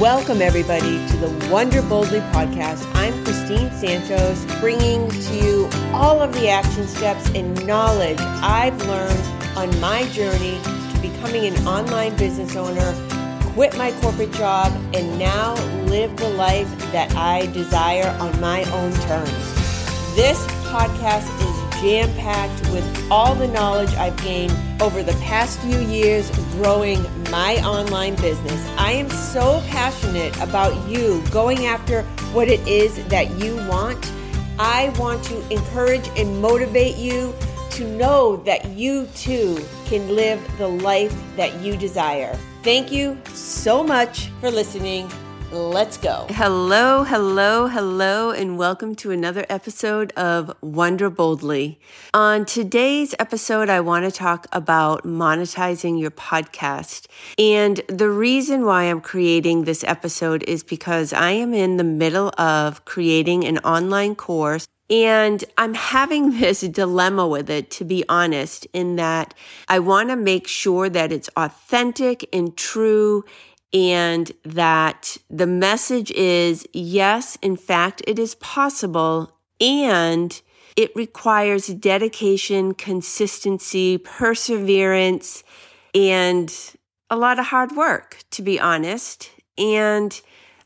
Welcome, everybody, to the Wonder Boldly podcast. I'm Christine Santos, bringing to you all of the action steps and knowledge I've learned on my journey to becoming an online business owner, quit my corporate job, and now live the life that I desire on my own terms. This podcast is jam packed with all the knowledge I've gained over the past few years growing my online business. I am so passionate about you going after what it is that you want. I want to encourage and motivate you to know that you too can live the life that you desire. Thank you so much for listening. Let's go. Hello, hello, hello, and welcome to another episode of Wonder Boldly. On today's episode, I want to talk about monetizing your podcast. And the reason why I'm creating this episode is because I am in the middle of creating an online course and I'm having this dilemma with it, to be honest, in that I want to make sure that it's authentic and true and that the message is yes, in fact, it is possible and it requires dedication, consistency, perseverance, and a lot of hard work, to be honest. And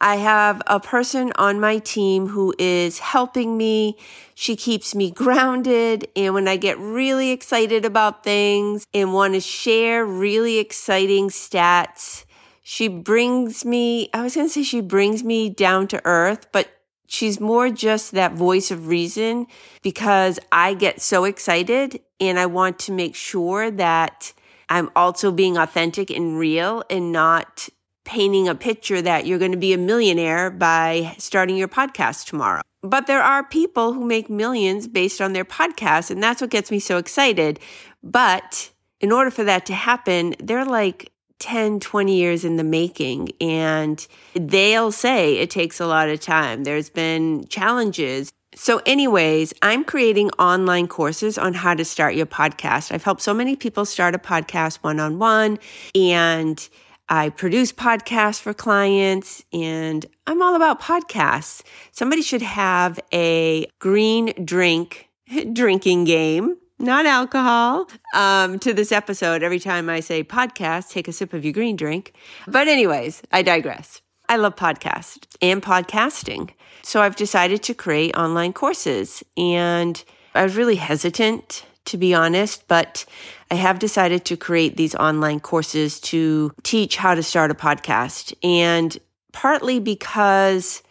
I have a person on my team who is helping me. She keeps me grounded. And when I get really excited about things and want to share really exciting stats, she brings me, I was going to say she brings me down to earth, but she's more just that voice of reason because I get so excited and I want to make sure that I'm also being authentic and real and not painting a picture that you're going to be a millionaire by starting your podcast tomorrow. But there are people who make millions based on their podcast, and that's what gets me so excited. But in order for that to happen, they're like 10, 20 years in the making. And they'll say it takes a lot of time. There's been challenges. So, anyways, I'm creating online courses on how to start your podcast. I've helped so many people start a podcast one on one, and I produce podcasts for clients, and I'm all about podcasts. Somebody should have a green drink drinking game not alcohol, um, to this episode. Every time I say podcast, take a sip of your green drink. But, anyways, I digress. I love podcasts and podcasting. So I've decided to create online courses. And I was really hesitant, to be honest, but I have decided to create these online courses to teach how to start a podcast. And partly because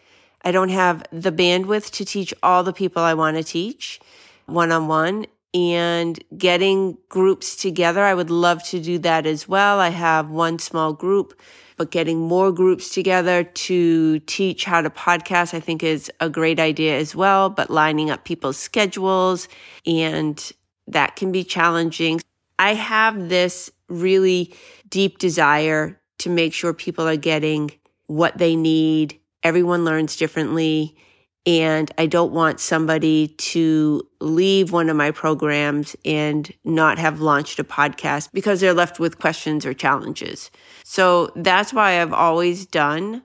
I don't have the bandwidth to teach all the people I want to teach one on one and getting groups together. I would love to do that as well. I have one small group, but getting more groups together to teach how to podcast, I think is a great idea as well. But lining up people's schedules and that can be challenging. I have this really deep desire to make sure people are getting what they need. Everyone learns differently. And I don't want somebody to leave one of my programs and not have launched a podcast because they're left with questions or challenges. So that's why I've always done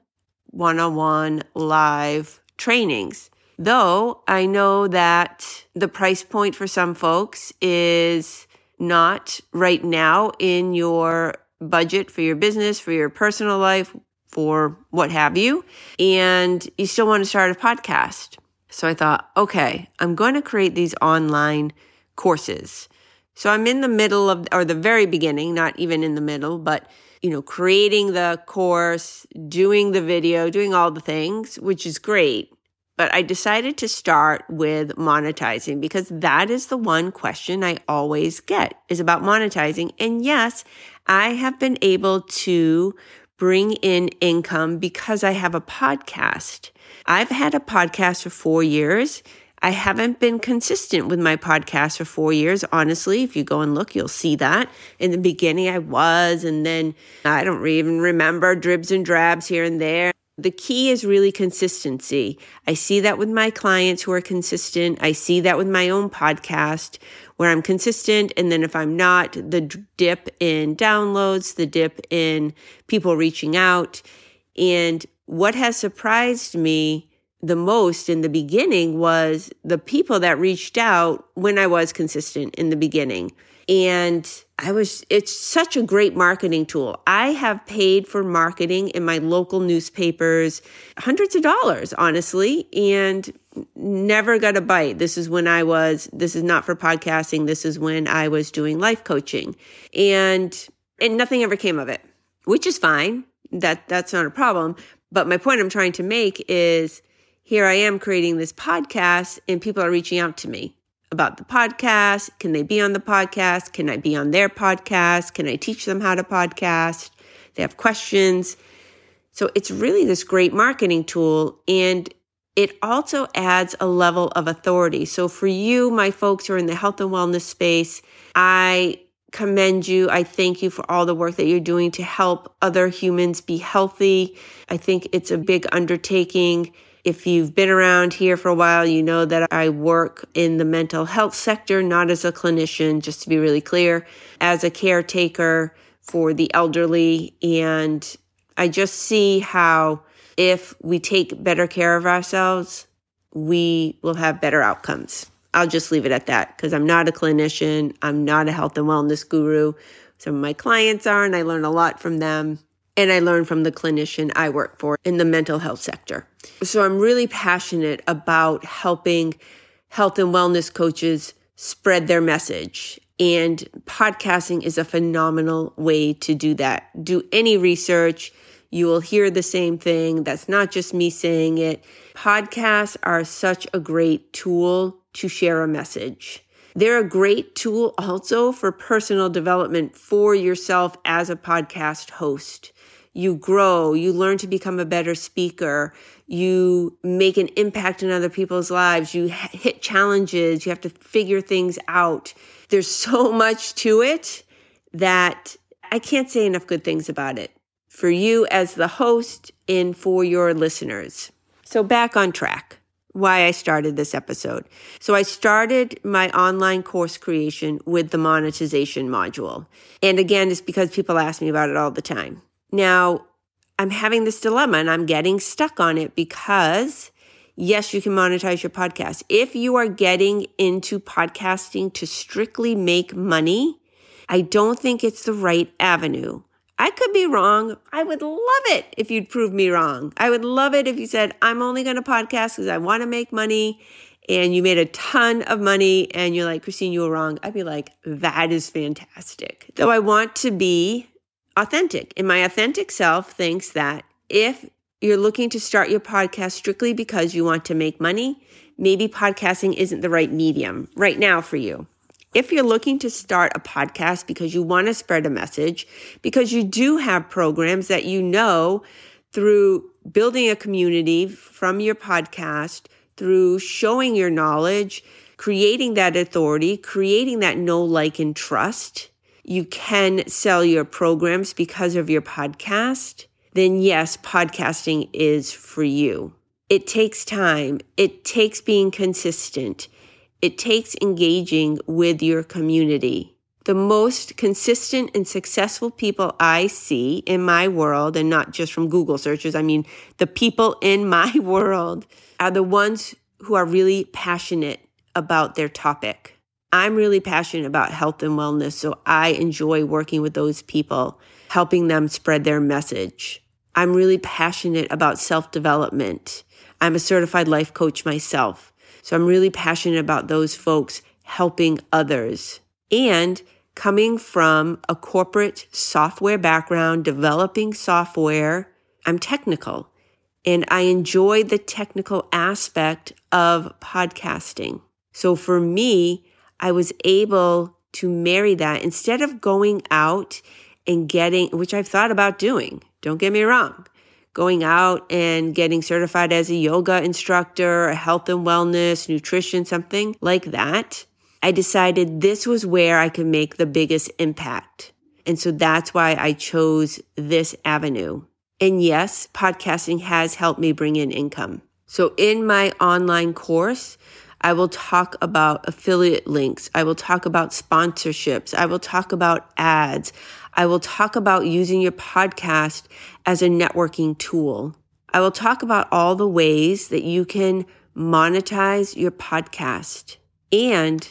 one on one live trainings. Though I know that the price point for some folks is not right now in your budget for your business, for your personal life, for what have you, and you still want to start a podcast. So I thought, okay, I'm going to create these online courses. So I'm in the middle of, or the very beginning, not even in the middle, but you know, creating the course, doing the video, doing all the things, which is great. But I decided to start with monetizing because that is the one question I always get is about monetizing. And yes, I have been able to bring in income because I have a podcast. I've had a podcast for four years. I haven't been consistent with my podcast for four years. Honestly, if you go and look, you'll see that. In the beginning, I was, and then I don't even remember dribs and drabs here and there. The key is really consistency. I see that with my clients who are consistent. I see that with my own podcast where I'm consistent. And then if I'm not, the dip in downloads, the dip in people reaching out. And what has surprised me the most in the beginning was the people that reached out when I was consistent in the beginning. And I was, it's such a great marketing tool. I have paid for marketing in my local newspapers hundreds of dollars, honestly, and never got a bite. This is when I was, this is not for podcasting. This is when I was doing life coaching and, and nothing ever came of it, which is fine. That, that's not a problem. But my point I'm trying to make is here I am creating this podcast and people are reaching out to me about the podcast. Can they be on the podcast? Can I be on their podcast? Can I teach them how to podcast? They have questions. So it's really this great marketing tool and it also adds a level of authority. So for you, my folks who are in the health and wellness space, I commend you. I thank you for all the work that you're doing to help other humans be healthy. I think it's a big undertaking. If you've been around here for a while, you know that I work in the mental health sector, not as a clinician, just to be really clear, as a caretaker for the elderly. And I just see how if we take better care of ourselves, we will have better outcomes. I'll just leave it at that because I'm not a clinician. I'm not a health and wellness guru. Some of my clients are, and I learn a lot from them and I learn from the clinician I work for in the mental health sector. So I'm really passionate about helping health and wellness coaches spread their message. And podcasting is a phenomenal way to do that. Do any research, you will hear the same thing. That's not just me saying it. Podcasts are such a great tool to share a message. They're a great tool also for personal development for yourself as a podcast host you grow, you learn to become a better speaker, you make an impact in other people's lives, you hit challenges, you have to figure things out. There's so much to it that I can't say enough good things about it for you as the host and for your listeners. So, back on track. Why I started this episode. So, I started my online course creation with the monetization module. And again, it's because people ask me about it all the time. Now, I'm having this dilemma and I'm getting stuck on it because yes, you can monetize your podcast. If you are getting into podcasting to strictly make money, I don't think it's the right avenue. I could be wrong. I would love it if you'd prove me wrong. I would love it if you said, I'm only going to podcast because I want to make money and you made a ton of money and you're like, Christine, you were wrong. I'd be like, that is fantastic. Though I want to be authentic. And my authentic self thinks that if you're looking to start your podcast strictly because you want to make money, maybe podcasting isn't the right medium right now for you. If you're looking to start a podcast because you want to spread a message, because you do have programs that you know through building a community from your podcast, through showing your knowledge, creating that authority, creating that know, like, and trust, you can sell your programs because of your podcast, then yes, podcasting is for you. It takes time. It takes being consistent. It takes engaging with your community. The most consistent and successful people I see in my world, and not just from Google searches, I mean, the people in my world are the ones who are really passionate about their topic. I'm really passionate about health and wellness, so I enjoy working with those people, helping them spread their message. I'm really passionate about self development. I'm a certified life coach myself. So I'm really passionate about those folks helping others. And coming from a corporate software background, developing software, I'm technical and I enjoy the technical aspect of podcasting. So for me, I was able to marry that instead of going out and getting, which I've thought about doing. Don't get me wrong. Going out and getting certified as a yoga instructor, a health and wellness, nutrition, something like that. I decided this was where I could make the biggest impact. And so that's why I chose this avenue. And yes, podcasting has helped me bring in income. So in my online course, I will talk about affiliate links. I will talk about sponsorships. I will talk about ads. I will talk about using your podcast as a networking tool. I will talk about all the ways that you can monetize your podcast. And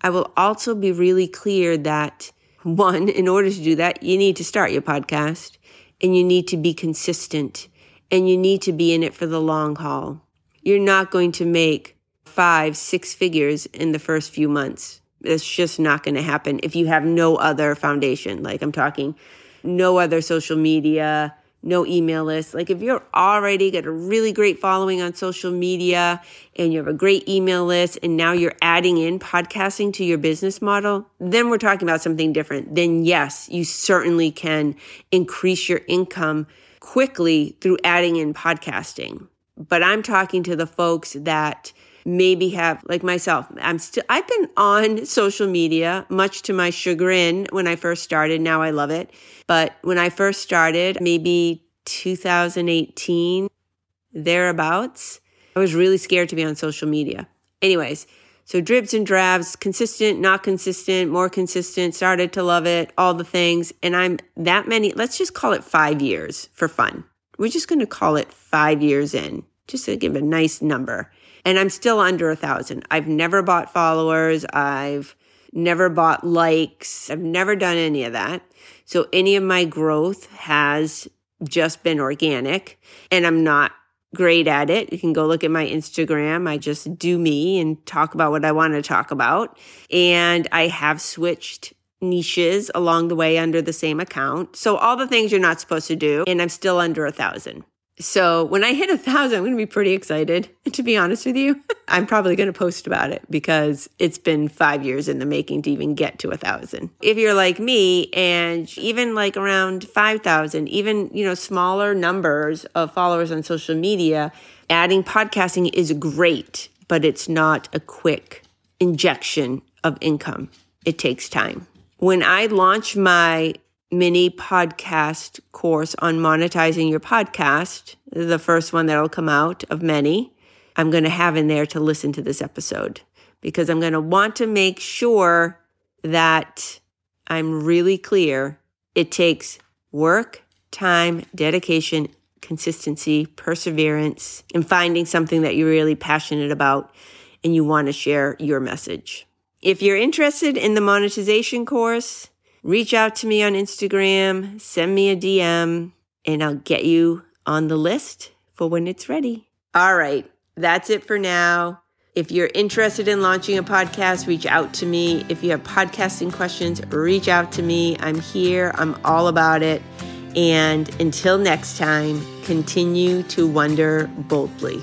I will also be really clear that one, in order to do that, you need to start your podcast and you need to be consistent and you need to be in it for the long haul. You're not going to make five, six figures in the first few months. It's just not going to happen if you have no other foundation. Like I'm talking no other social media, no email list. Like if you're already got a really great following on social media and you have a great email list and now you're adding in podcasting to your business model, then we're talking about something different. Then yes, you certainly can increase your income quickly through adding in podcasting. But I'm talking to the folks that maybe have like myself i'm still i've been on social media much to my chagrin when i first started. Now i love it. But when i first started maybe 2018 thereabouts i was really scared to be on social media. Anyways so dribs and drabs consistent not consistent more consistent started to love it all the things. And i'm that many let's just call it five years for fun. We're just going to call it five years in just to give a nice number and I'm still under a thousand. I've never bought followers. I've never bought likes. I've never done any of that. So any of my growth has just been organic and I'm not great at it. You can go look at my Instagram. I just do me and talk about what I want to talk about. And I have switched niches along the way under the same account. So all the things you're not supposed to do. And I'm still under a thousand. So when I hit a thousand, I'm going to be pretty excited. to be honest with you, I'm probably going to post about it because it's been five years in the making to even get to a thousand. If you're like me and even like around 5,000, even, you know, smaller numbers of followers on social media, adding podcasting is great, but it's not a quick injection of income. It takes time. When I launched my mini podcast course on monetizing your podcast, the first one that'll come out of many, I'm going to have in there to listen to this episode because I'm going to want to make sure that I'm really clear. It takes work, time, dedication, consistency, perseverance, and finding something that you're really passionate about and you want to share your message. If you're interested in the monetization course, reach out to me on Instagram, send me a DM, and I'll get you on the list for when it's ready. All right, that's it for now. If you're interested in launching a podcast, reach out to me. If you have podcasting questions, reach out to me. I'm here, I'm all about it. And until next time, continue to wonder boldly.